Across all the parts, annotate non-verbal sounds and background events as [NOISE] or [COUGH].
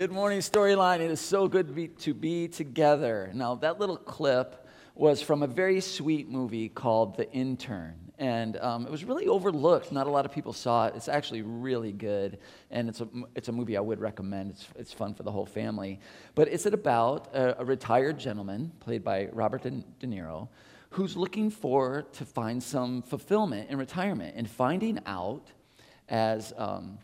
Good morning, Storyline. It is so good to be, to be together. Now, that little clip was from a very sweet movie called The Intern. And um, it was really overlooked. Not a lot of people saw it. It's actually really good. And it's a, it's a movie I would recommend. It's, it's fun for the whole family. But it's about a, a retired gentleman, played by Robert De, De Niro, who's looking for to find some fulfillment in retirement and finding out as. Um,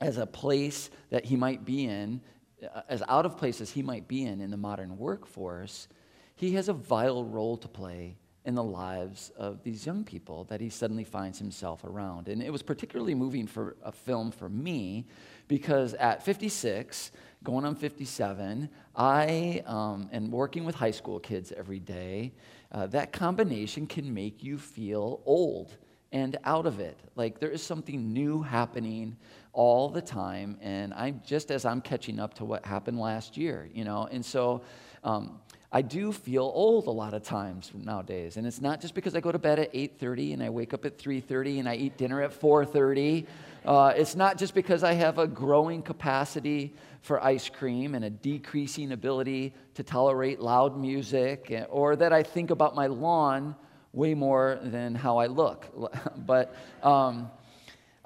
as a place that he might be in, uh, as out of place as he might be in in the modern workforce, he has a vital role to play in the lives of these young people that he suddenly finds himself around. And it was particularly moving for a film for me because at 56, going on 57, I um, am working with high school kids every day. Uh, that combination can make you feel old and out of it. Like there is something new happening all the time, and I'm just as I'm catching up to what happened last year, you know. And so um, I do feel old a lot of times nowadays, and it's not just because I go to bed at 8:30 and I wake up at 3:30 and I eat dinner at 4:30. Uh, it's not just because I have a growing capacity for ice cream and a decreasing ability to tolerate loud music, eh, or that I think about my lawn way more than how I look. [LAUGHS] but um,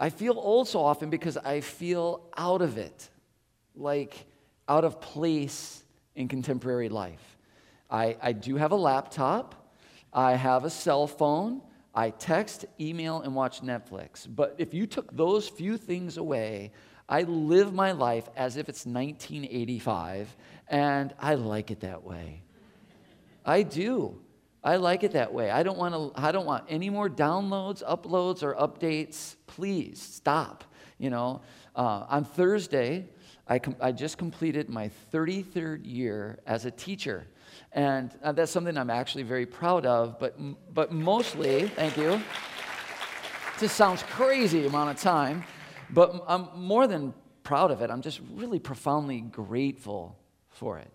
I feel old so often because I feel out of it, like out of place in contemporary life. I, I do have a laptop, I have a cell phone, I text, email, and watch Netflix. But if you took those few things away, I live my life as if it's 1985, and I like it that way. I do. I like it that way. I don't want to I don't want any more downloads, uploads or updates. Please stop. You know, uh, on Thursday, I, com- I just completed my 33rd year as a teacher. And uh, that's something I'm actually very proud of, but, but mostly, thank you. This sounds crazy amount of time, but I'm more than proud of it. I'm just really profoundly grateful for it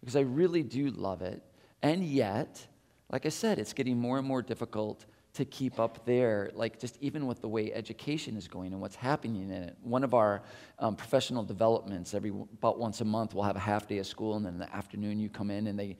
because I really do love it. And yet, like I said, it's getting more and more difficult to keep up there, like just even with the way education is going and what's happening in it. One of our um, professional developments, every about once a month, we'll have a half day of school, and then in the afternoon you come in and they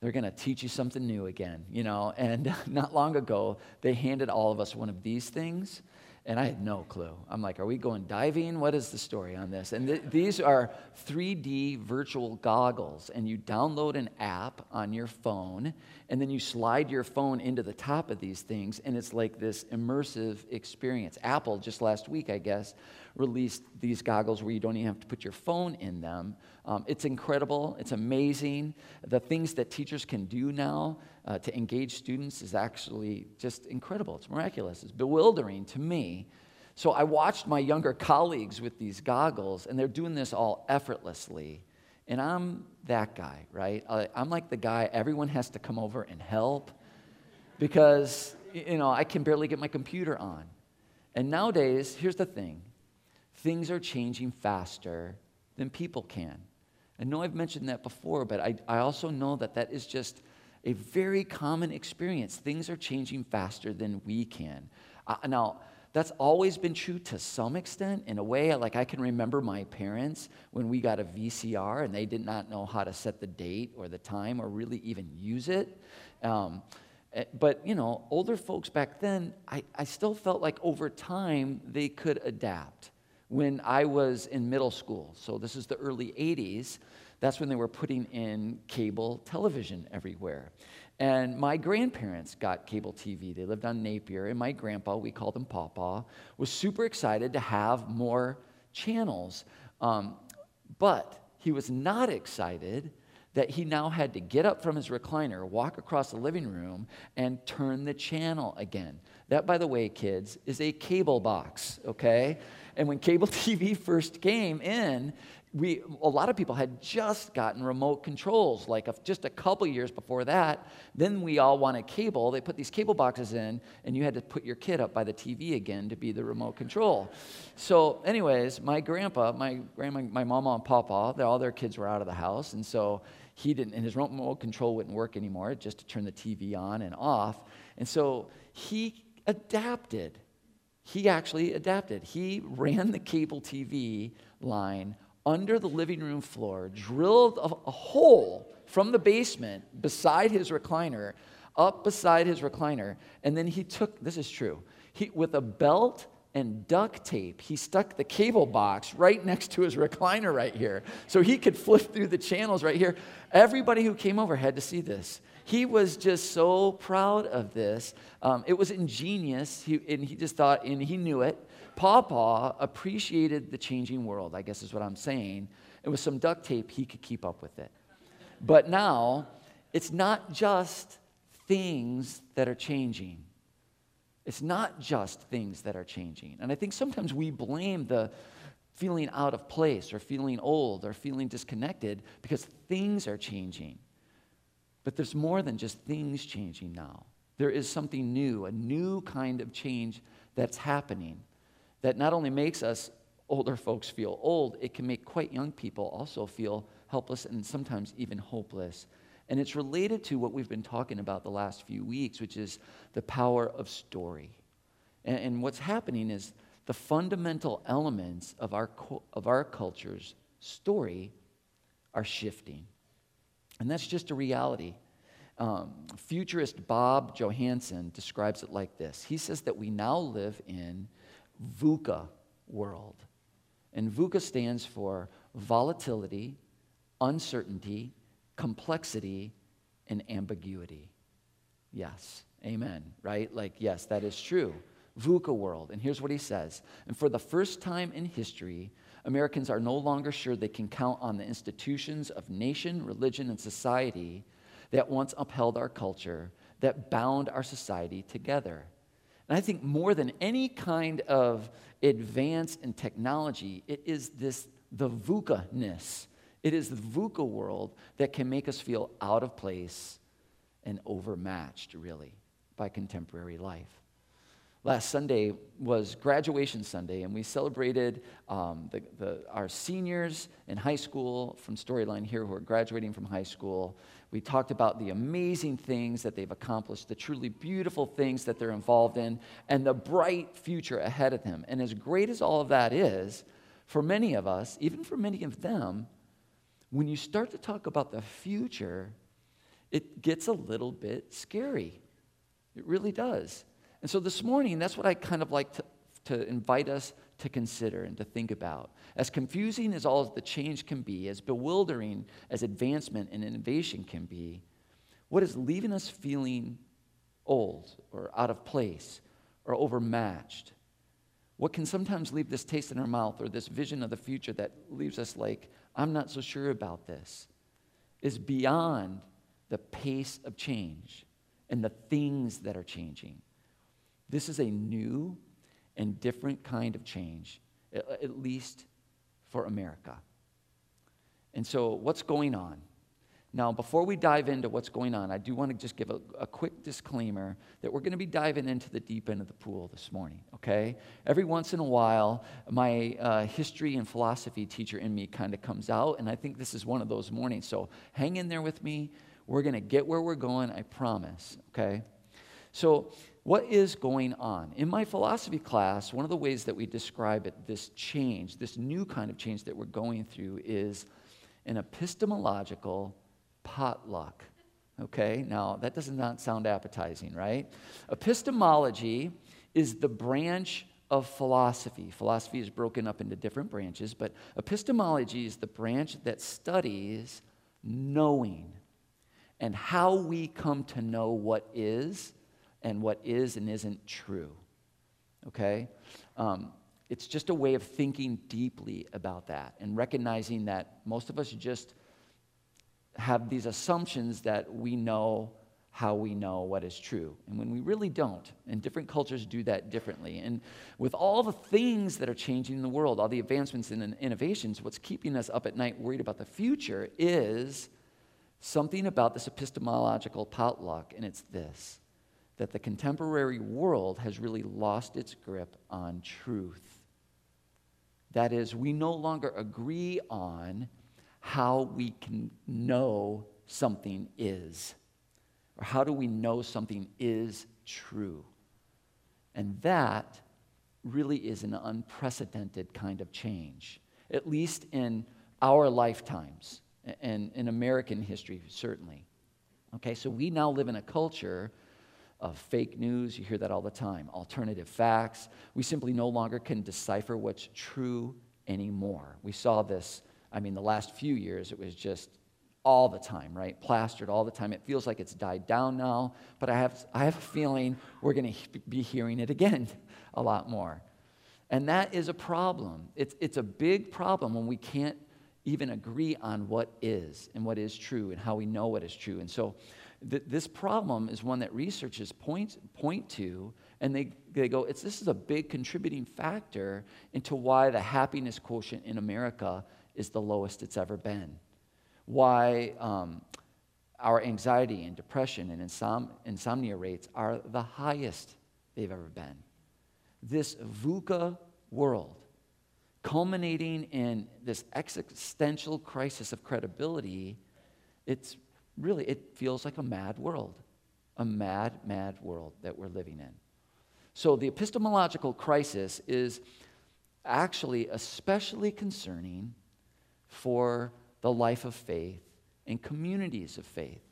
they're going to teach you something new again, you know. And [LAUGHS] not long ago, they handed all of us one of these things, and I had no clue. I'm like, are we going diving? What is the story on this? And th- these are 3D virtual goggles, and you download an app on your phone, and then you slide your phone into the top of these things, and it's like this immersive experience. Apple, just last week, I guess, released these goggles where you don't even have to put your phone in them. Um, it's incredible, it's amazing. The things that teachers can do now uh, to engage students is actually just incredible. It's miraculous, it's bewildering to me. So I watched my younger colleagues with these goggles, and they're doing this all effortlessly. And I'm that guy, right? I'm like the guy everyone has to come over and help because, you know, I can barely get my computer on. And nowadays, here's the thing things are changing faster than people can. I know I've mentioned that before, but I, I also know that that is just a very common experience. Things are changing faster than we can. Uh, now, that's always been true to some extent. In a way, like I can remember my parents when we got a VCR and they did not know how to set the date or the time or really even use it. Um, eh, but, you know, older folks back then, I, I still felt like over time they could adapt when I was in middle school. So this is the early 80s. That's when they were putting in cable television everywhere. And my grandparents got cable TV. They lived on Napier, and my grandpa, we called him Papa, was super excited to have more channels. Um, but he was not excited that he now had to get up from his recliner, walk across the living room, and turn the channel again. That, by the way, kids, is a cable box, okay? And when cable [LAUGHS] TV first came in, we, a lot of people had just gotten remote controls, like a, just a couple years before that. Then we all wanted cable. They put these cable boxes in, and you had to put your kid up by the TV again to be the remote control. So, anyways, my grandpa, my grandma, my mama and papa, all their kids were out of the house, and so he didn't, and his remote control wouldn't work anymore, just to turn the TV on and off. And so he adapted. He actually adapted. He ran the cable TV line under the living room floor, drilled a, a hole from the basement beside his recliner, up beside his recliner, and then he took, this is true, he, with a belt and duct tape, he stuck the cable box right next to his recliner right here so he could flip through the channels right here. Everybody who came over had to see this. He was just so proud of this. Um, it was ingenious, he, and he just thought, and he knew it. Pawpaw appreciated the changing world, I guess is what I'm saying. And with some duct tape, he could keep up with it. But now, it's not just things that are changing. It's not just things that are changing. And I think sometimes we blame the feeling out of place or feeling old or feeling disconnected because things are changing. But there's more than just things changing now. There is something new, a new kind of change that's happening that not only makes us older folks feel old, it can make quite young people also feel helpless and sometimes even hopeless. And it's related to what we've been talking about the last few weeks, which is the power of story. And, and what's happening is the fundamental elements of our, of our culture's story are shifting. And that's just a reality. Um, futurist Bob Johansen describes it like this He says that we now live in VUCA world. And VUCA stands for volatility, uncertainty, complexity and ambiguity. Yes, amen, right? Like, yes, that is true. VUCA world. And here's what he says And for the first time in history, Americans are no longer sure they can count on the institutions of nation, religion, and society that once upheld our culture, that bound our society together. And I think more than any kind of advance in technology, it is this the VUCA ness it is the VUCA world that can make us feel out of place and overmatched, really, by contemporary life. Last Sunday was graduation Sunday, and we celebrated um, the, the, our seniors in high school from Storyline here who are graduating from high school. We talked about the amazing things that they've accomplished, the truly beautiful things that they're involved in, and the bright future ahead of them. And as great as all of that is, for many of us, even for many of them, when you start to talk about the future, it gets a little bit scary. It really does. And so this morning, that's what I kind of like to, to invite us to consider and to think about. As confusing as all the change can be, as bewildering as advancement and innovation can be, what is leaving us feeling old or out of place or overmatched? What can sometimes leave this taste in our mouth or this vision of the future that leaves us like, I'm not so sure about this, is beyond the pace of change and the things that are changing. This is a new and different kind of change, at least for America. And so, what's going on? Now, before we dive into what's going on, I do want to just give a, a quick disclaimer that we're going to be diving into the deep end of the pool this morning, okay? Every once in a while, my uh, history and philosophy teacher in me kind of comes out, and I think this is one of those mornings. So hang in there with me. We're going to get where we're going, I promise, okay? So, what is going on? In my philosophy class, one of the ways that we describe it, this change, this new kind of change that we're going through, is an epistemological potluck. Okay, now that does not sound appetizing, right? Epistemology is the branch of philosophy. Philosophy is broken up into different branches, but epistemology is the branch that studies knowing and how we come to know what is and what is and isn't true. Okay? Um, it's just a way of thinking deeply about that and recognizing that most of us just have these assumptions that we know how we know what is true. And when we really don't, and different cultures do that differently. And with all the things that are changing in the world, all the advancements and innovations, what's keeping us up at night worried about the future is something about this epistemological potluck, and it's this that the contemporary world has really lost its grip on truth. That is, we no longer agree on how we can know something is. Or how do we know something is true? And that really is an unprecedented kind of change, at least in our lifetimes and in American history, certainly. Okay, so we now live in a culture of fake news. You hear that all the time. Alternative facts. We simply no longer can decipher what's true anymore. We saw this, I mean, the last few years, it was just all the time, right? Plastered all the time. It feels like it's died down now, but I have, I have a feeling we're going to be hearing it again [LAUGHS] a lot more. And that is a problem. It's, it's a big problem when we can't even agree on what is and what is true and how we know what is true. And so th- this problem is one that researchers point, point to, and they, they go, it's, this is a big contributing factor into why the happiness quotient in America is the lowest it's ever been. Why um, our anxiety and depression and insom- insomnia rates are the highest they've ever been. This VUCA world culminating in this existential crisis of credibility, it's really, it feels like a mad world, a mad, mad world that we're living in. So the epistemological crisis is actually especially concerning for the life of faith and communities of faith.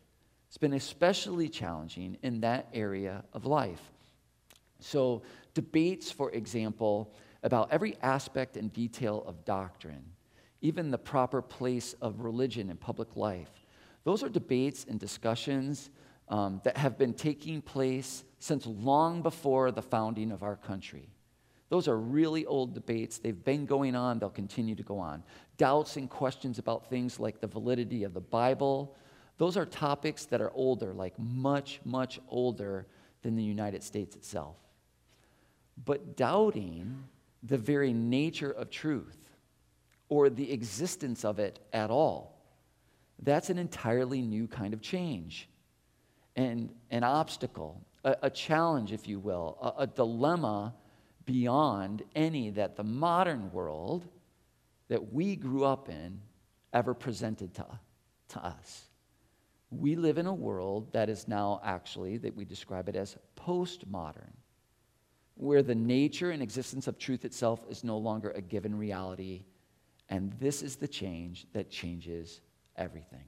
It's been especially challenging in that area of life. So, debates, for example, about every aspect and detail of doctrine, even the proper place of religion in public life. Those are debates and discussions um, that have been taking place since long before the founding of our country. Those are really old debates. They've been going on, they'll continue to go on. Doubts and questions about things like the validity of the Bible, those are topics that are older, like much, much older than the United States itself. But doubting the very nature of truth or the existence of it at all. That's an entirely new kind of change and an obstacle, a, a challenge, if you will, a, a dilemma beyond any that the modern world that we grew up in ever presented to, to us. We live in a world that is now actually, that we describe it as postmodern where the nature and existence of truth itself is no longer a given reality. And this is the change that changes everything.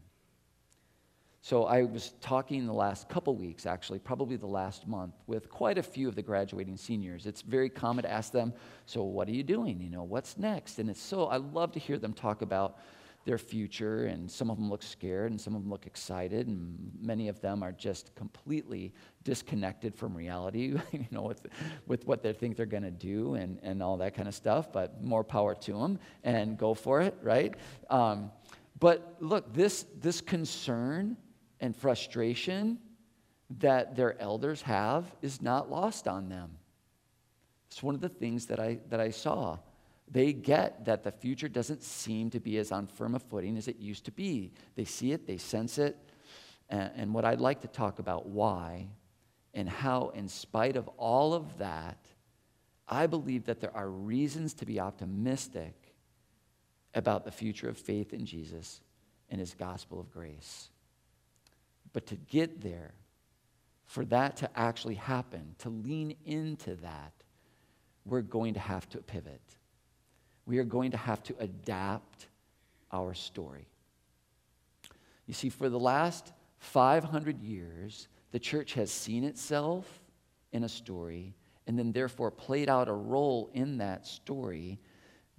So I was talking the last couple weeks, actually, probably the last month, with quite a few of the graduating seniors. It's very common to ask them, "So what are you doing? You know, what's next?" And it's so I love to hear them talk about their future, and some of them look scared, and some of them look excited, and many of them are just completely disconnected from reality, [LAUGHS] you know, with, with what they think they're going to do and, and all that kind of stuff, but more power to them, and go for it, right? Um, but look, this, this concern and frustration that their elders have is not lost on them. It's one of the things that I, that I saw they get that the future doesn't seem to be as on firm a footing as it used to be. They see it, they sense it. And, and what I'd like to talk about why and how, in spite of all of that, I believe that there are reasons to be optimistic about the future of faith in Jesus and his gospel of grace. But to get there, for that to actually happen, to lean into that, we're going to have to pivot we are going to have to adapt our story. You see, for the last 500 years, the church has seen itself in a story and then therefore played out a role in that story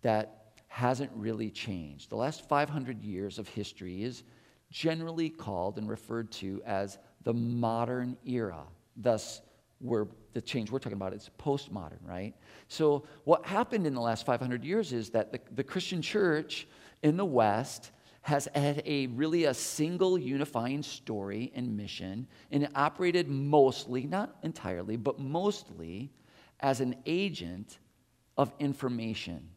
that hasn't really changed. The last 500 years of history is generally called and referred to as the modern era. Thus, we're, the change we're talking about is postmodern, right? So, what happened in the last 500 years is that the, the Christian church in the West has had a really a single unifying story and mission, and it operated mostly, not entirely, but mostly as an agent of information.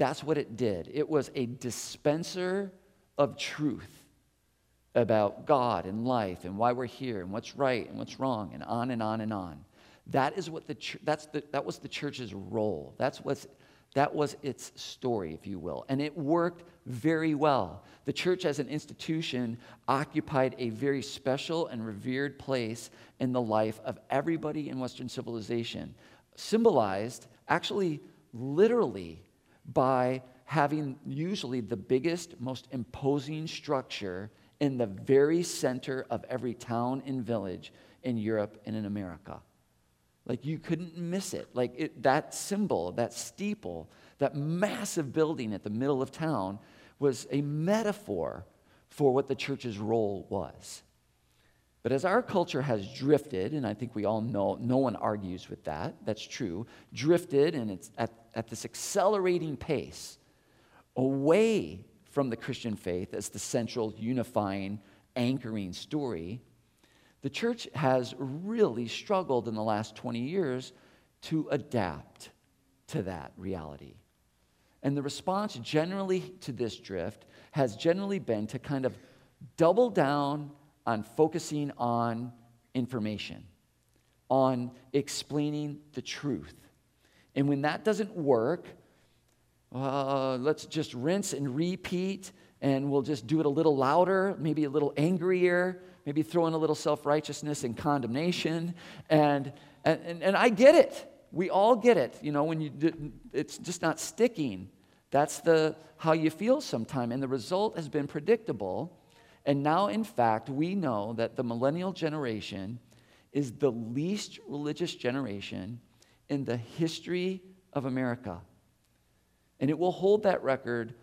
That's what it did. It was a dispenser of truth about God and life and why we're here and what's right and what's wrong and on and on and on. That is what the that's the, that was the church's role. That's what's that was its story, if you will. And it worked very well. The church as an institution occupied a very special and revered place in the life of everybody in Western civilization, symbolized actually literally by having usually the biggest, most imposing structure in the very center of every town and village in Europe and in America. Like you couldn't miss it. Like it, that symbol, that steeple, that massive building at the middle of town was a metaphor for what the church's role was. But as our culture has drifted, and I think we all know, no one argues with that, that's true, drifted and it's at, at this accelerating pace away from the Christian faith as the central, unifying, anchoring story, the church has really struggled in the last 20 years to adapt to that reality. And the response generally to this drift has generally been to kind of double down on focusing on information, on explaining the truth. And when that doesn't work, uh, let's just rinse and repeat, and we'll just do it a little louder, maybe a little angrier, maybe throw in a little self righteousness and condemnation. And, and, and I get it. We all get it. You know, when you, it's just not sticking. That's the, how you feel sometimes. And the result has been predictable. And now, in fact, we know that the millennial generation is the least religious generation in the history of America. And it will hold that record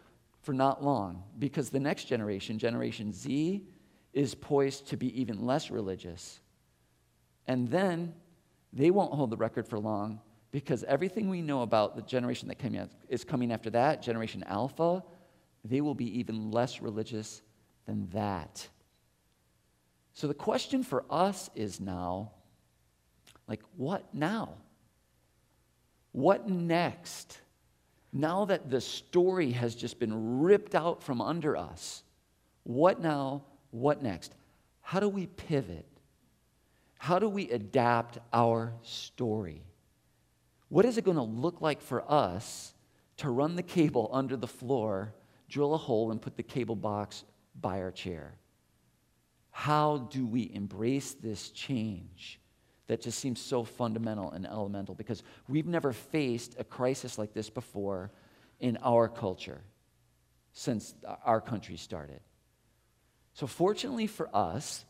for not long because the next generation, Generation Z, is poised to be even less religious. And then they won't hold the record for long because everything we know about the generation that came is coming after that, Generation Alpha, they will be even less religious than that. So the question for us is now like, what now? What next? Now that the story has just been ripped out from under us, what now? What next? How do we pivot? How do we adapt our story? What is it going to look like for us to run the cable under the floor, drill a hole, and put the cable box by our chair? How do we embrace this change that just seems so fundamental and elemental? Because we've never faced a crisis like this before in our culture since our country started. So, fortunately for us,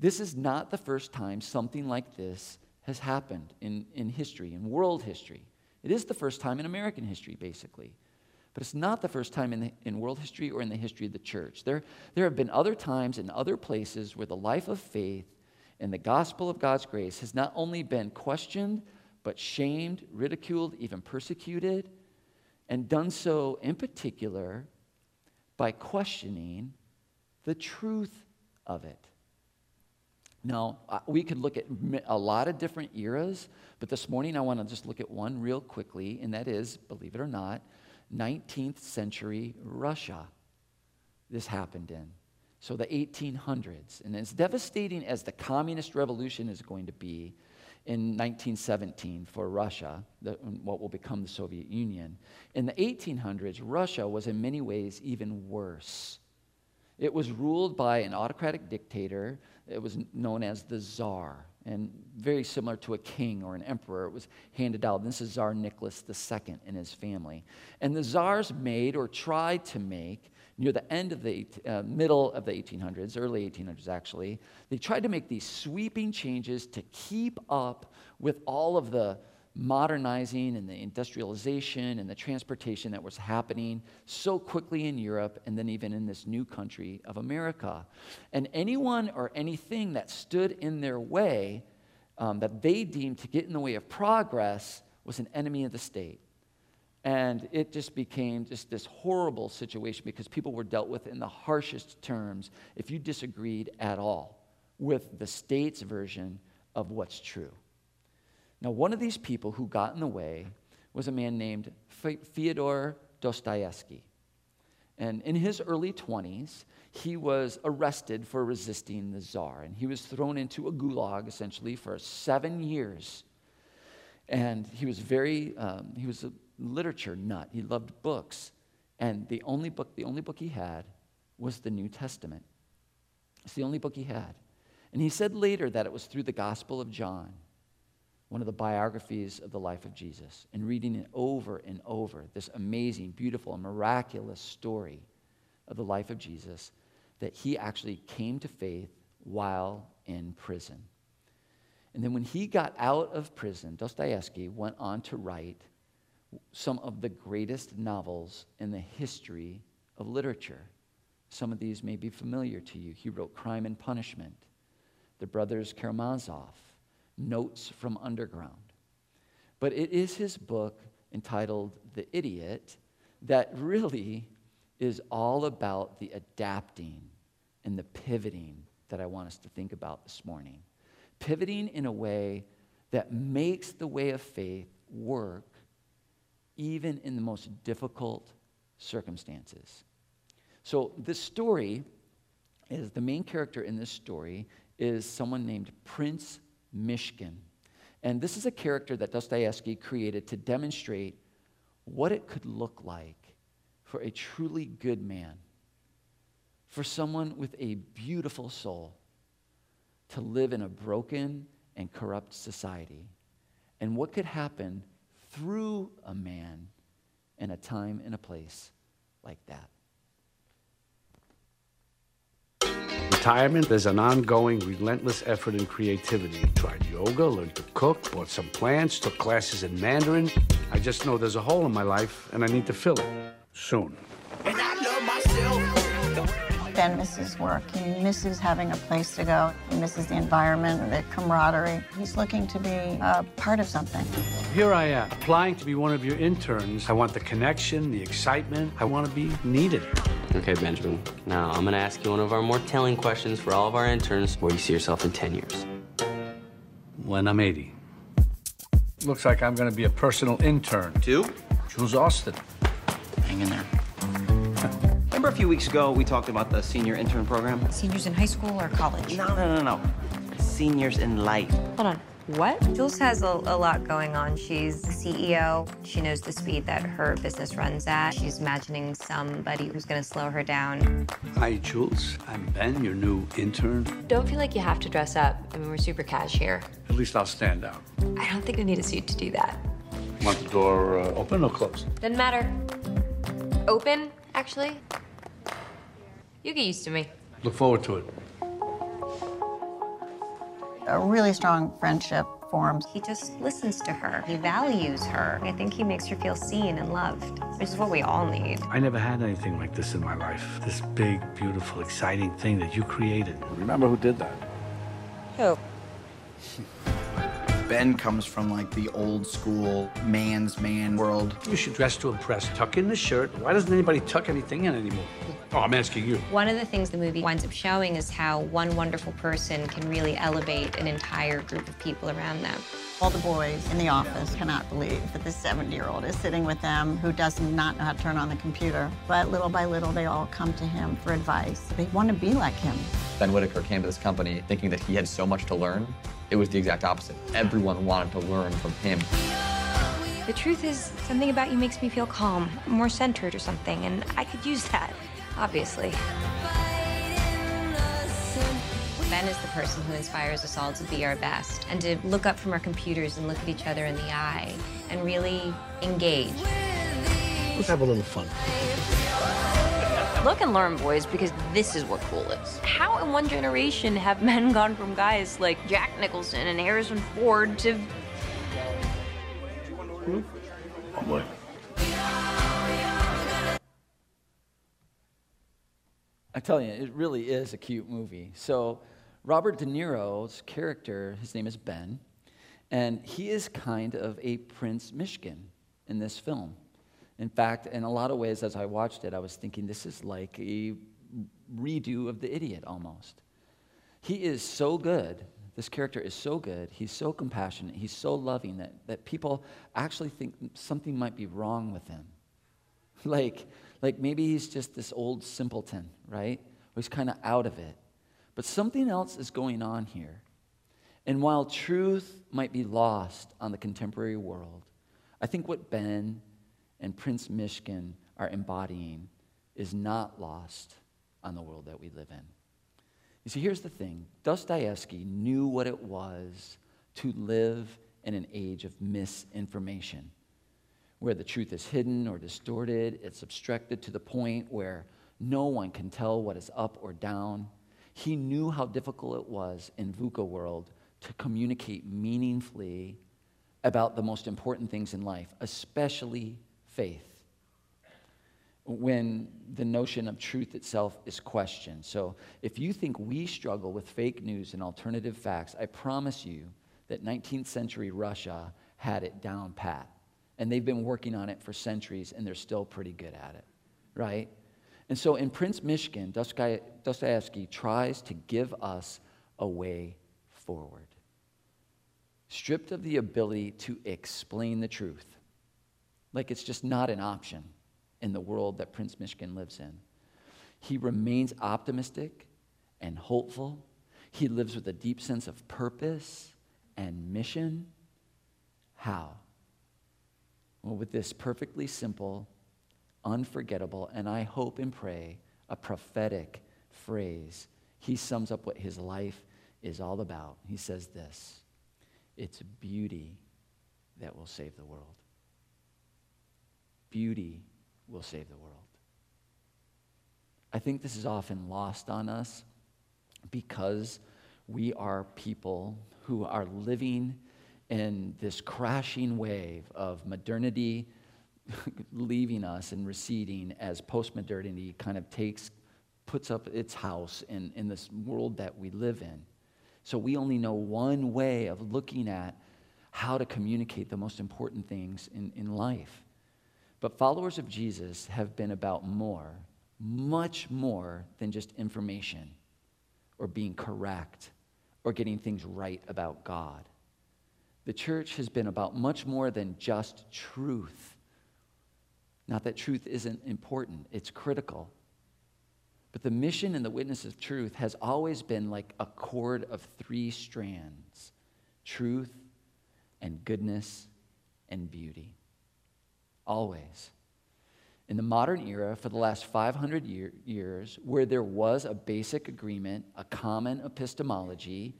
this is not the first time something like this has happened in, in history, in world history. It is the first time in American history, basically. But it's not the first time in, the, in world history or in the history of the church. There, there have been other times in other places where the life of faith and the gospel of God's grace has not only been questioned, but shamed, ridiculed, even persecuted, and done so in particular by questioning the truth of it. Now, we could look at a lot of different eras, but this morning I want to just look at one real quickly, and that is, believe it or not, 19th century Russia. This happened in. So the 1800s. And as devastating as the communist revolution is going to be in 1917 for Russia, the, what will become the Soviet Union, in the 1800s, Russia was in many ways even worse. It was ruled by an autocratic dictator. It was known as the Tsar, and very similar to a king or an emperor. It was handed down. This is Tsar Nicholas II and his family. And the Tsars made or tried to make, near the end of the uh, middle of the 1800s, early 1800s actually, they tried to make these sweeping changes to keep up with all of the modernizing and the industrialization and the transportation that was happening so quickly in Europe and then even in this new country of America. And anyone or anything that stood in their way um, that they deemed to get in the way of progress was an enemy of the state. And it just became just this horrible situation because people were dealt with in the harshest terms if you disagreed at all with the state's version of what's true. Now, one of these people who got in the way was a man named Fyodor Dostoevsky. And in his early 20s, he was arrested for resisting the czar. And he was thrown into a gulag, essentially, for seven years. And he was very, um, he was a literature nut. He loved books. And the only book, the only book he had was the New Testament. It's the only book he had. And he said later that it was through the Gospel of John one of the biographies of the life of Jesus and reading it over and over, this amazing, beautiful, miraculous story of the life of Jesus, that he actually came to faith while in prison. And then when he got out of prison, Dostoevsky went on to write some of the greatest novels in the history of literature. Some of these may be familiar to you. He wrote Crime and Punishment, The Brothers Karamazov, Notes from Underground. But it is his book entitled The Idiot that really is all about the adapting and the pivoting that I want us to think about this morning. Pivoting in a way that makes the way of faith work even in the most difficult circumstances. So, this story is the main character in this story is someone named Prince Myshkin. And this is a character that Dostoevsky created to demonstrate what it could look like for a truly good man, for someone with a beautiful soul to live in a broken and corrupt society, and what could happen through a man in a time and a place like that. Retirement is an ongoing, relentless effort in creativity. Tried yoga, learned to cook, bought some plants, took classes in Mandarin. I just know there's a hole in my life and I need to fill it soon. Ben misses work. He misses having a place to go. He misses the environment, the camaraderie. He's looking to be a part of something. Here I am, applying to be one of your interns. I want the connection, the excitement. I want to be needed. Okay, Benjamin. Now I'm going to ask you one of our more telling questions for all of our interns. Where do you see yourself in 10 years? When I'm 80. Looks like I'm going to be a personal intern. Two? Jules Ostin. Hang in there. Remember a few weeks ago we talked about the senior intern program? Seniors in high school or college? No, no, no, no. Seniors in life. Hold on. What? Jules has a, a, lot going on. She's the CEO. She knows the speed that her business runs at. She's imagining somebody who's going to slow her down. Hi, Jules. I'm Ben, your new intern. Don't feel like you have to dress up. I mean, we're super cash here. At least I'll stand out. I don't think I need a suit to do that. Want the door uh, open or closed? Doesn't matter. Open, actually. You get used to me. Look forward to it a really strong friendship forms. He just listens to her. He values her. I think he makes her feel seen and loved, which is what we all need. I never had anything like this in my life. This big, beautiful, exciting thing that you created. Remember who did that? Who? [LAUGHS] Ben comes from like the old school man's man world. You should dress to impress. Tuck in the shirt. Why doesn't anybody tuck anything in anymore? Oh, I'm asking you. One of the things the movie winds up showing is how one wonderful person can really elevate an entire group of people around them. All the boys in the office cannot believe that this 70-year-old is sitting with them who does not know how to turn on the computer. But little by little, they all come to him for advice. They want to be like him. Ben Whitaker came to this company thinking that he had so much to learn. It was the exact opposite. Everyone wanted to learn from him. The truth is, something about you makes me feel calm, more centered or something, and I could use that obviously. Ben is the person who inspires us all to be our best and to look up from our computers and look at each other in the eye and really engage. Let's have a little fun. Look and learn, boys, because this is what cool is. How in one generation have [LAUGHS] men gone from guys like Jack Nicholson and Harrison Ford to. Hmm? Oh boy. I tell you, it really is a cute movie. So, Robert De Niro's character, his name is Ben, and he is kind of a Prince Myshkin in this film. In fact, in a lot of ways, as I watched it, I was thinking this is like a redo of The Idiot almost. He is so good. This character is so good. He's so compassionate. He's so loving that, that people actually think something might be wrong with him. [LAUGHS] like, like maybe he's just this old simpleton, right? Or he's kind of out of it. But something else is going on here. And while truth might be lost on the contemporary world, I think what Ben and Prince Myshkin are embodying is not lost on the world that we live in. You see, here's the thing Dostoevsky knew what it was to live in an age of misinformation. Where the truth is hidden or distorted, it's abstracted to the point where no one can tell what is up or down. He knew how difficult it was in VUCA world to communicate meaningfully about the most important things in life, especially faith when the notion of truth itself is questioned. So, if you think we struggle with fake news and alternative facts, I promise you that 19th century Russia had it down pat. And they've been working on it for centuries, and they're still pretty good at it, right? And so in Prince Myshkin, Dostoevsky tries to give us a way forward. Stripped of the ability to explain the truth, like it's just not an option in the world that Prince Myshkin lives in. He remains optimistic and hopeful. He lives with a deep sense of purpose and mission. How? Well, with this perfectly simple, unforgettable, and I hope and pray a prophetic phrase, he sums up what his life is all about. He says this it's beauty that will save the world. Beauty will save the world. I think this is often lost on us because we are people who are living in this crashing wave of modernity [LAUGHS] leaving us and receding as postmodernity kind of takes puts up its house in, in this world that we live in so we only know one way of looking at how to communicate the most important things in, in life but followers of jesus have been about more much more than just information or being correct or getting things right about God. The church has been about much more than just truth. Not that truth isn't important, it's critical. But the mission and the witness of truth has always been like a cord of three strands truth and goodness and beauty. Always in the modern era for the last 500 year, years where there was a basic agreement, a common epistemology,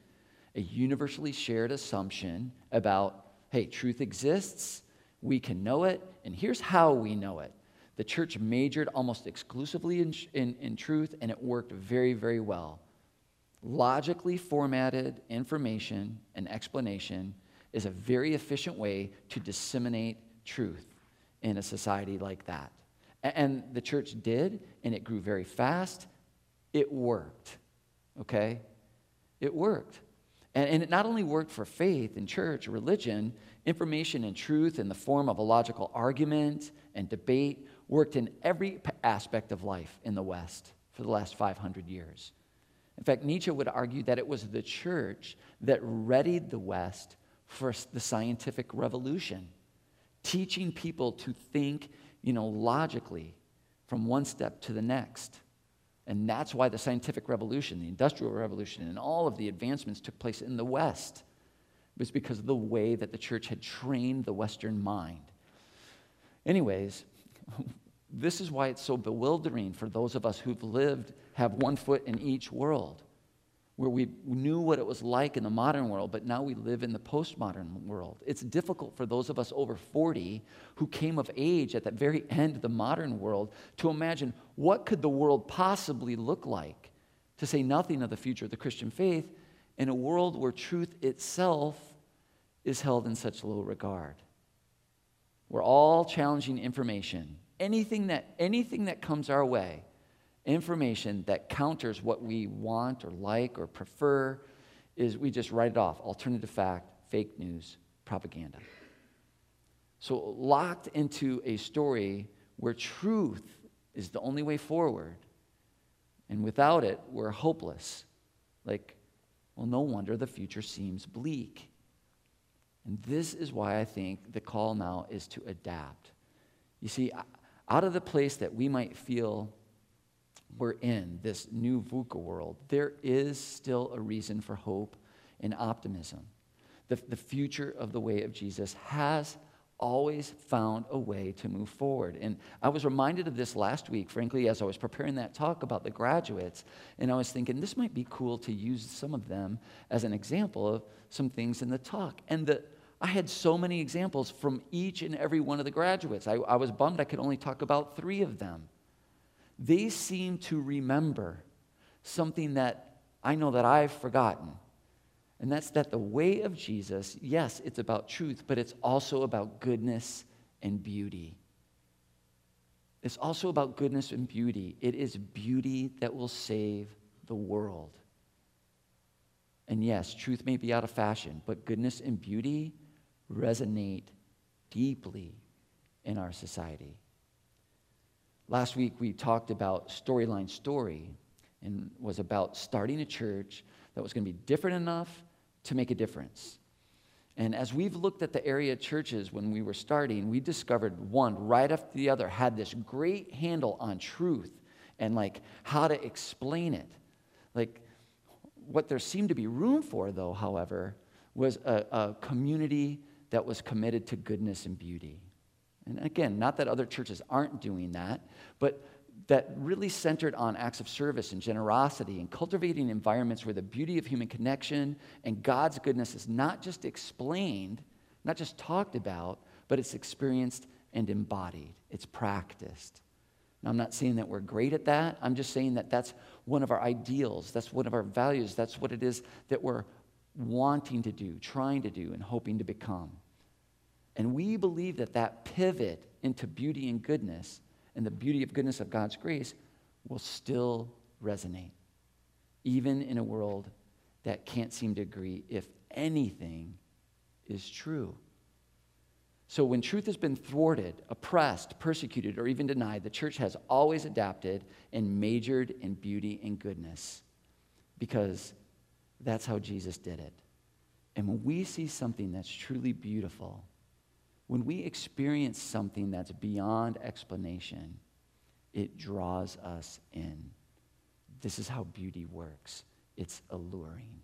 a universally shared assumption about, hey, truth exists, we can know it, and here's how we know it. The church majored almost exclusively in, in, in truth, and it worked very, very well. Logically formatted information and explanation is a very efficient way to disseminate truth in a society like that. And the church did, and it grew very fast. It worked, okay? It worked. And, it not only worked for faith and church, religion, information and truth in the form of a logical argument and debate worked in every aspect of life in the West for the last 500 years. In fact, Nietzsche would argue that it was the church that readied the West for the scientific revolution, teaching people to think you know, logically from one step to the next. And that's why the scientific revolution, the industrial revolution, and all of the advancements took place in the West. It was because of the way that the church had trained the Western mind. Anyways, [LAUGHS] this is why it's so bewildering for those of us who've lived, have one foot in each world where we knew what it was like in the modern world, but now we live in the postmodern world. It's difficult for those of us over 40 who came of age at that very end of the modern world to imagine what could the world possibly look like, to say nothing of the future of the Christian faith, in a world where truth itself is held in such low regard. We're all challenging information. Anything that, anything that comes our way, information that counters what we want or like or prefer is we just write it off alternative fact, fake news, propaganda. So, locked into a story where truth is the only way forward, and without it, we're hopeless. Like, well, no wonder the future seems bleak. And this is why I think the call now is to adapt. You see, out of the place that we might feel we're in, this new VUCA world, there is still a reason for hope and optimism. The, the future of the way of Jesus has always found a way to move forward. And I was reminded of this last week, frankly, as I was preparing that talk about the graduates. And I was thinking, this might be cool to use some of them as an example of some things in the talk. And the I had so many examples from each and every one of the graduates. I, I was bummed I could only talk about three of them. They seem to remember something that I know that I've forgotten. And that's that the way of Jesus, yes, it's about truth, but it's also about goodness and beauty. It's also about goodness and beauty. It is beauty that will save the world. And yes, truth may be out of fashion, but goodness and beauty resonate deeply in our society. Last week we talked about Storyline Story and was about starting a church that was going to be different enough to make a difference. And as we've looked at the area churches when we were starting, we discovered one right after the other had this great handle on truth and like how to explain it. Like what there seemed to be room for, though, however, was a, a community that was committed to goodness and beauty. And again, not that other churches aren't doing that, but that really centered on acts of service and generosity and cultivating environments where the beauty of human connection and God's goodness is not just explained, not just talked about, but it's experienced and embodied. It's practiced. Now, I'm not saying that we're great at that. I'm just saying that that's one of our ideals. That's one of our values. That's what it is that we're wanting to do, trying to do, and hoping to become. And we believe that that pivot into beauty and goodness and the beauty of goodness of God's grace will still resonate, even in a world that can't seem to agree if anything is true. So, when truth has been thwarted, oppressed, persecuted, or even denied, the church has always adapted and majored in beauty and goodness because that's how Jesus did it. And when we see something that's truly beautiful, when we experience something that's beyond explanation, it draws us in. This is how beauty works it's alluring.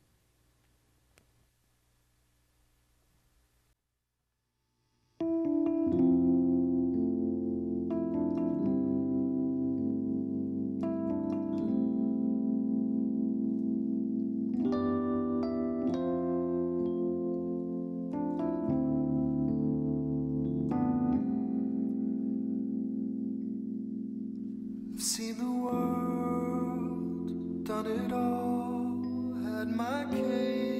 my case.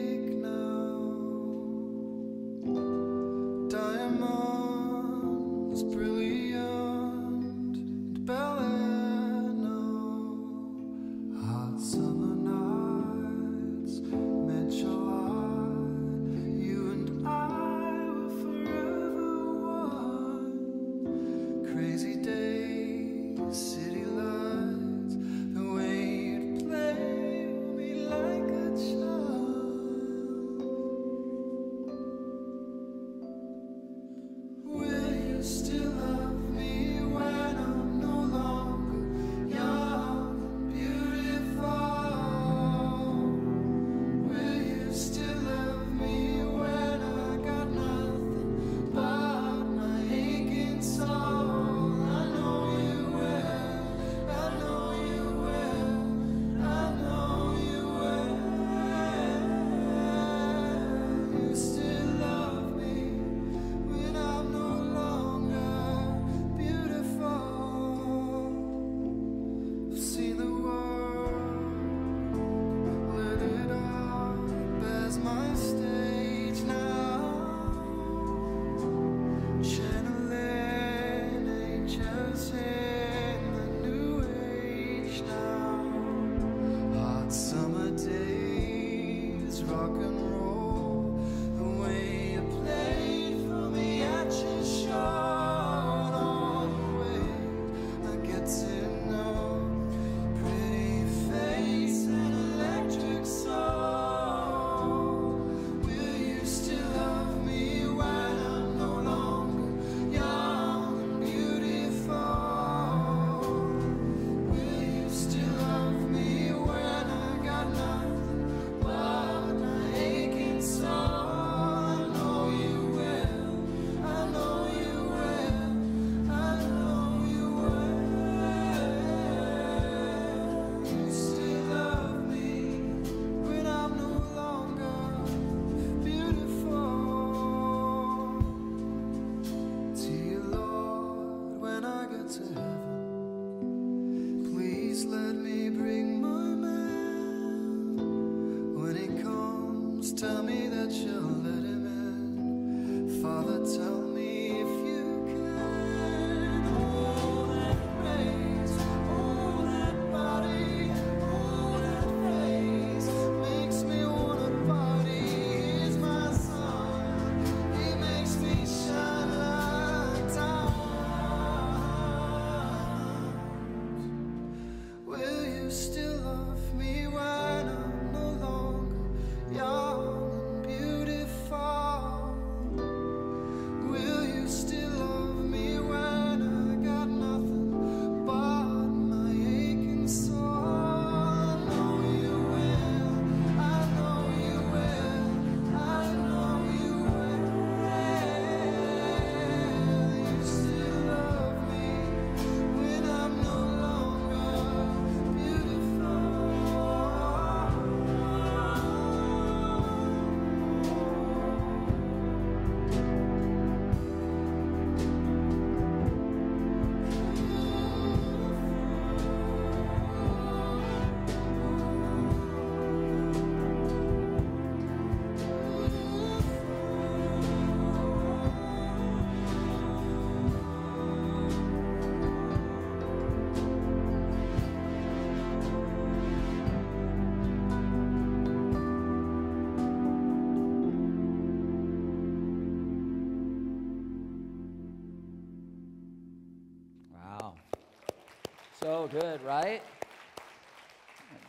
Good, right?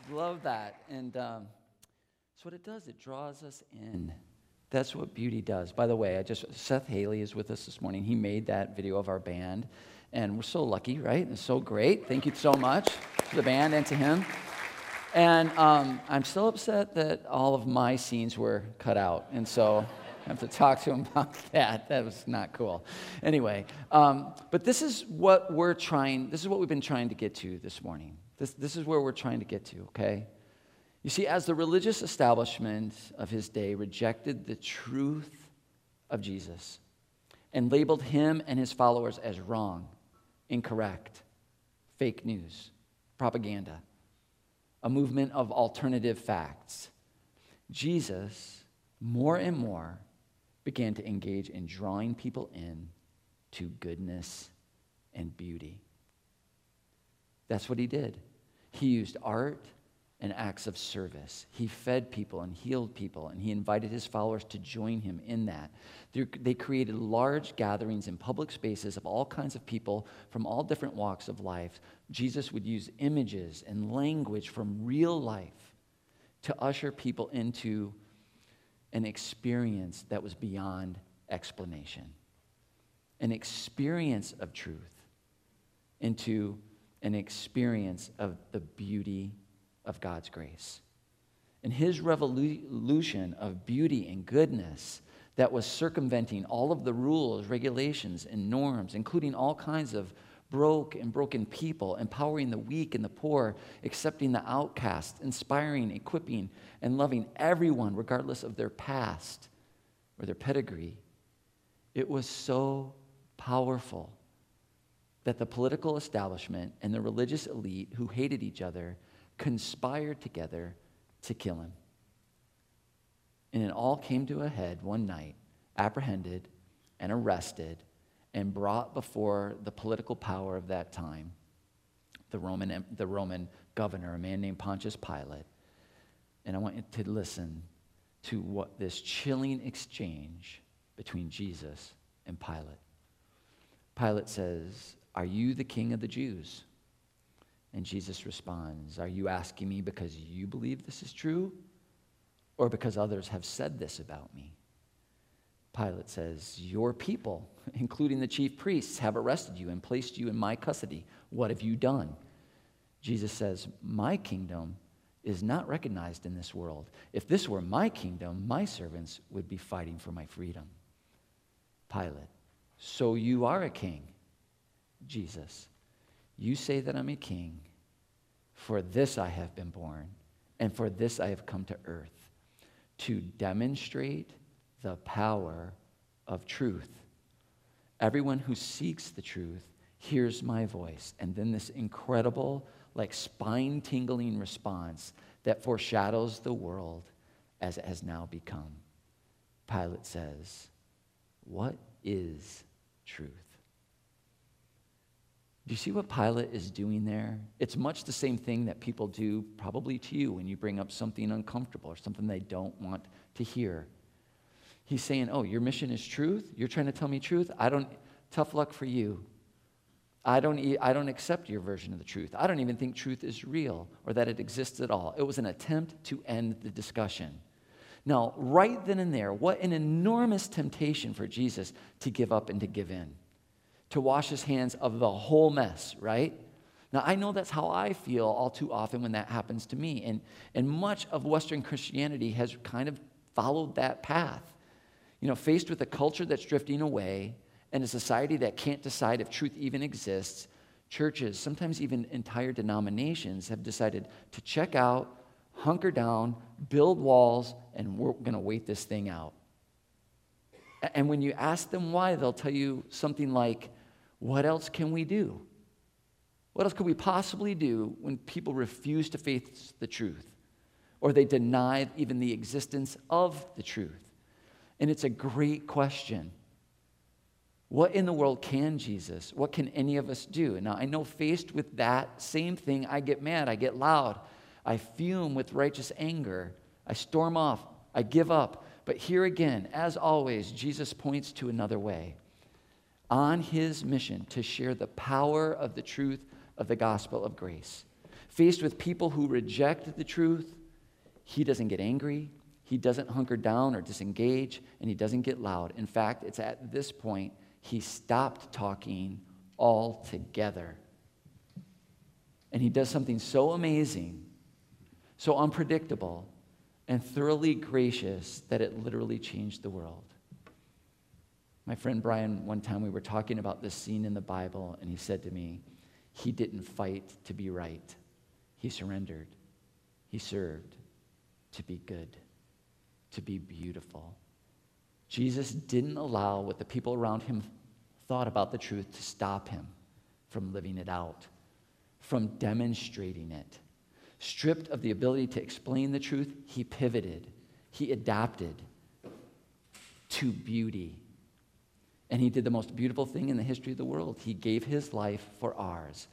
Love that. And um, that's what it does. It draws us in. That's what beauty does. By the way, I just Seth Haley is with us this morning. He made that video of our band, and we're so lucky, right? It's so great. Thank you so much to the band and to him. And um, I'm still upset that all of my scenes were cut out, and so Have to talk to him [LAUGHS] about that. That was not cool. Anyway, um, but this is what we're trying. This is what we've been trying to get to this morning. This, this is where we're trying to get to. Okay. You see, as the religious establishment of his day rejected the truth of Jesus and labeled him and his followers as wrong, incorrect, fake news, propaganda, a movement of alternative facts, Jesus more and more began to engage in drawing people in to goodness and beauty. That's what he did. He used art and acts of service. He fed people and healed people, and he invited his followers to join him in that. They- created large gatherings in public spaces of all kinds of people from all different walks of life. Jesus would use images and language from real life to usher people into an experience that was beyond explanation, an experience of truth into an experience of the beauty of God's grace. And his revolution of beauty and goodness that was circumventing all of the rules, regulations, and norms, including all kinds of broke and broken people, empowering the weak and the poor, accepting the outcast, inspiring, equipping, and loving everyone, regardless of their past or their pedigree. It was so powerful that the political establishment and the religious elite who hated each other conspired together to kill him. And it all came to a head one night, apprehended and arrested and brought before the political power of that time, the Roman, the Roman governor, a man named Pontius Pilate. And I want you to listen to what this chilling exchange between Jesus and Pilate. Pilate says, Are you the king of the Jews? And Jesus responds, Are you asking me because you believe this is true? Or because others have said this about me? Pilate says, Your people, [LAUGHS] including the chief priests, have arrested you and placed you in my custody. What have you done? Jesus says, My kingdom is not recognized in this world. If this were my kingdom, my servants would be fighting for my freedom. Pilate, so you are a king. Jesus, you say that I'm a king. For this I have been born, and for this I have come to earth, to demonstrate the power of truth. Everyone who seeks the truth hears my voice. And then this incredible, like spine tingling response that foreshadows the world as it has now become. Pilate says, What is truth? Do you see what Pilate is doing there? It's much the same thing that people do probably to you when you bring up something uncomfortable or something they don't want to hear. He's saying, Oh, your mission is truth? You're trying to tell me truth? I don't, tough luck for you. I don't, I don't accept your version of the truth. I don't even think truth is real or that it exists at all. It was an attempt to end the discussion. Now, right then and there, what an enormous temptation for Jesus to give up and to give in, to wash his hands of the whole mess, right? Now, I know that's how I feel all too often when that happens to me. And, and much of Western Christianity has kind of followed that path. You know, faced with a culture that's drifting away and a society that can't decide if truth even exists, churches, sometimes even entire denominations, have decided to check out, hunker down, build walls, and we're going to wait this thing out. And when you ask them why, they'll tell you something like, What else can we do? What else could we possibly do when people refuse to face the truth or they deny even the existence of the truth? And it's a great question. What in the world can Jesus? What can any of us do? Now, I know faced with that same thing, I get mad, I get loud, I fume with righteous anger, I storm off, I give up. But here again, as always, Jesus points to another way. On his mission to share the power of the truth of the gospel of grace. Faced with people who reject the truth, he doesn't get angry, he doesn't hunker down or disengage, and he doesn't get loud. In fact, it's at this point he stopped talking altogether. And he does something so amazing, so unpredictable, and thoroughly gracious that it literally changed the world. My friend Brian, one time we were talking about this scene in the Bible, and he said to me, He didn't fight to be right, he surrendered, he served to be good, to be beautiful. Jesus didn't allow what the people around him thought about the truth to stop him from living it out, from demonstrating it. Stripped of the ability to explain the truth, he pivoted, he adapted to beauty. And he did the most beautiful thing in the history of the world. He gave his life for ours,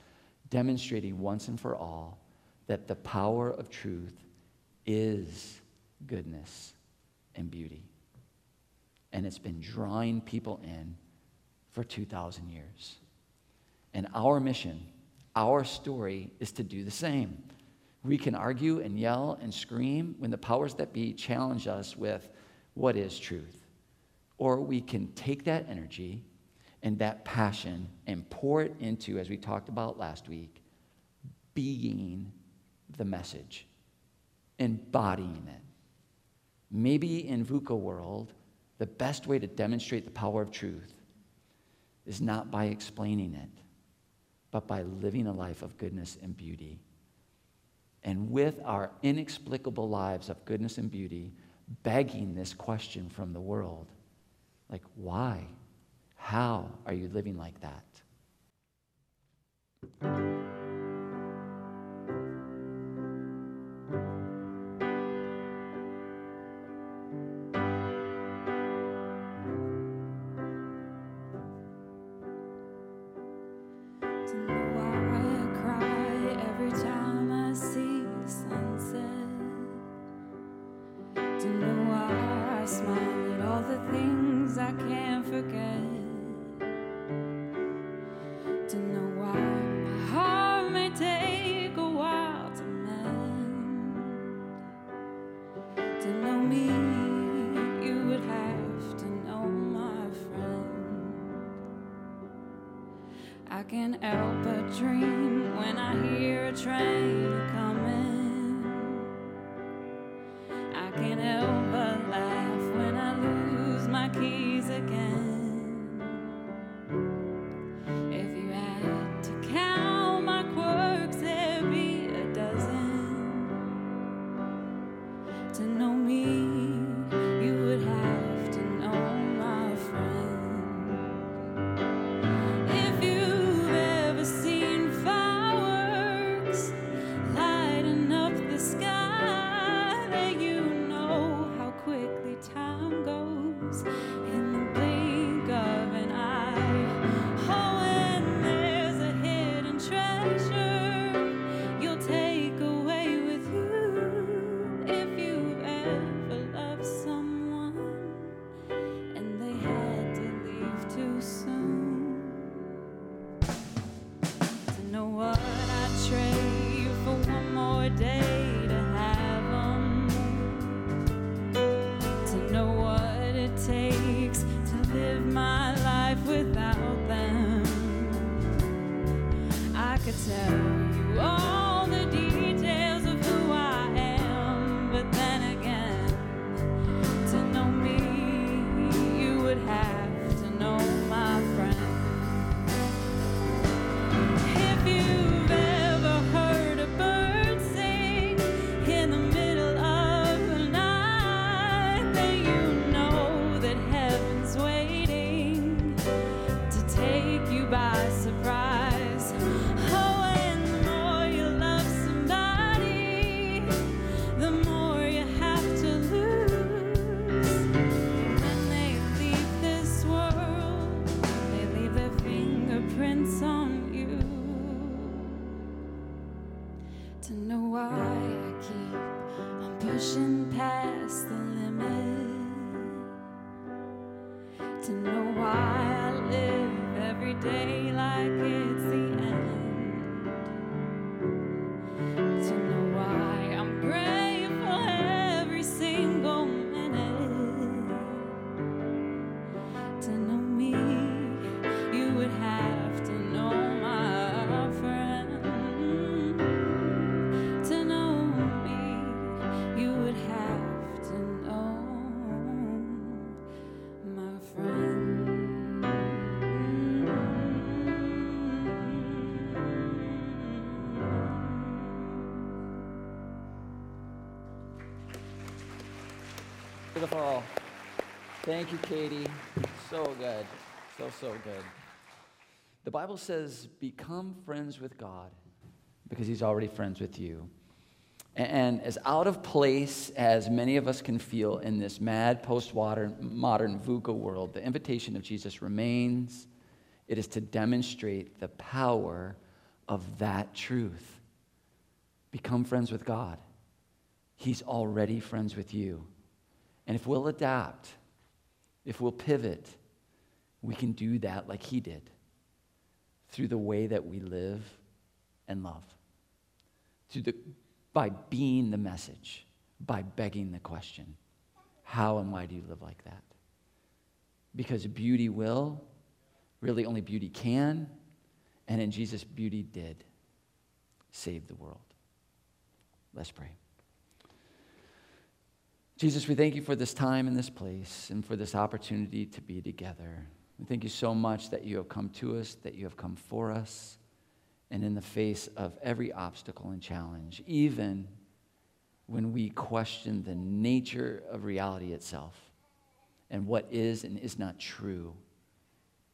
demonstrating once and for all that the power of truth is goodness and beauty. And it's been drawing people in for 2,000 years. And our mission, our story, is to do the same. We can argue and yell and scream when the powers that be challenge us with what is truth. Or we can take that energy and that passion and pour it into, as we talked about last week, being the message, embodying it. Maybe in VUCA world, the best way to demonstrate the power of truth is not by explaining it, but by living a life of goodness and beauty. And with our inexplicable lives of goodness and beauty, begging this question from the world like, why? How are you living like that? To know why I keep on pushing past the limit. To know why I live every day Katie. So good. So, so good. The Bible says, become friends with God because he's already friends with you. And as out of place as many of us can feel in this mad post-modern modern VUCA world, the invitation of Jesus remains. It is to demonstrate the power of that truth. Become friends with God. He's already friends with you. And if we'll adapt, if we'll pivot, we can do that like he did through the way that we live and love. Through the, by being the message, by begging the question how and why do you live like that? Because beauty will, really only beauty can, and in Jesus, beauty did save the world. Let's pray. Jesus, we thank you for this time and this place and for this opportunity to be together. We thank you so much that you have come to us, that you have come for us, and in the face of every obstacle and challenge, even when we question the nature of reality itself and what is and is not true,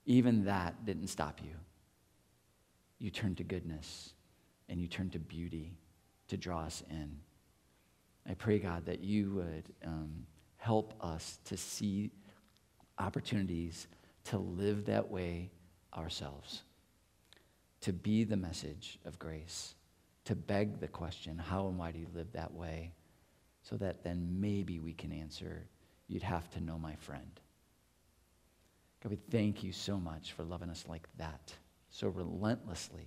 even that didn't stop you. You turned to goodness and you turned to beauty to draw us in. I pray, God, that you would um, help us to see opportunities to live that way ourselves, to be the message of grace, to beg the question, how and why do you live that way? So that then maybe we can answer, you'd have to know my friend. God, we thank you so much for loving us like that, so relentlessly.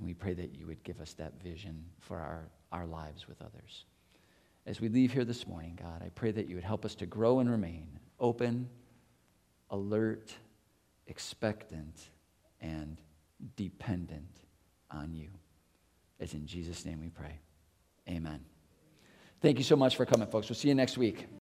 And we pray that you would give us that vision for our, our lives with others. As we leave here this morning, God, I pray that you would help us to grow and remain open, alert, expectant, and dependent on you. It's in Jesus' name we pray. Amen. Thank you so much for coming, folks. We'll see you next week.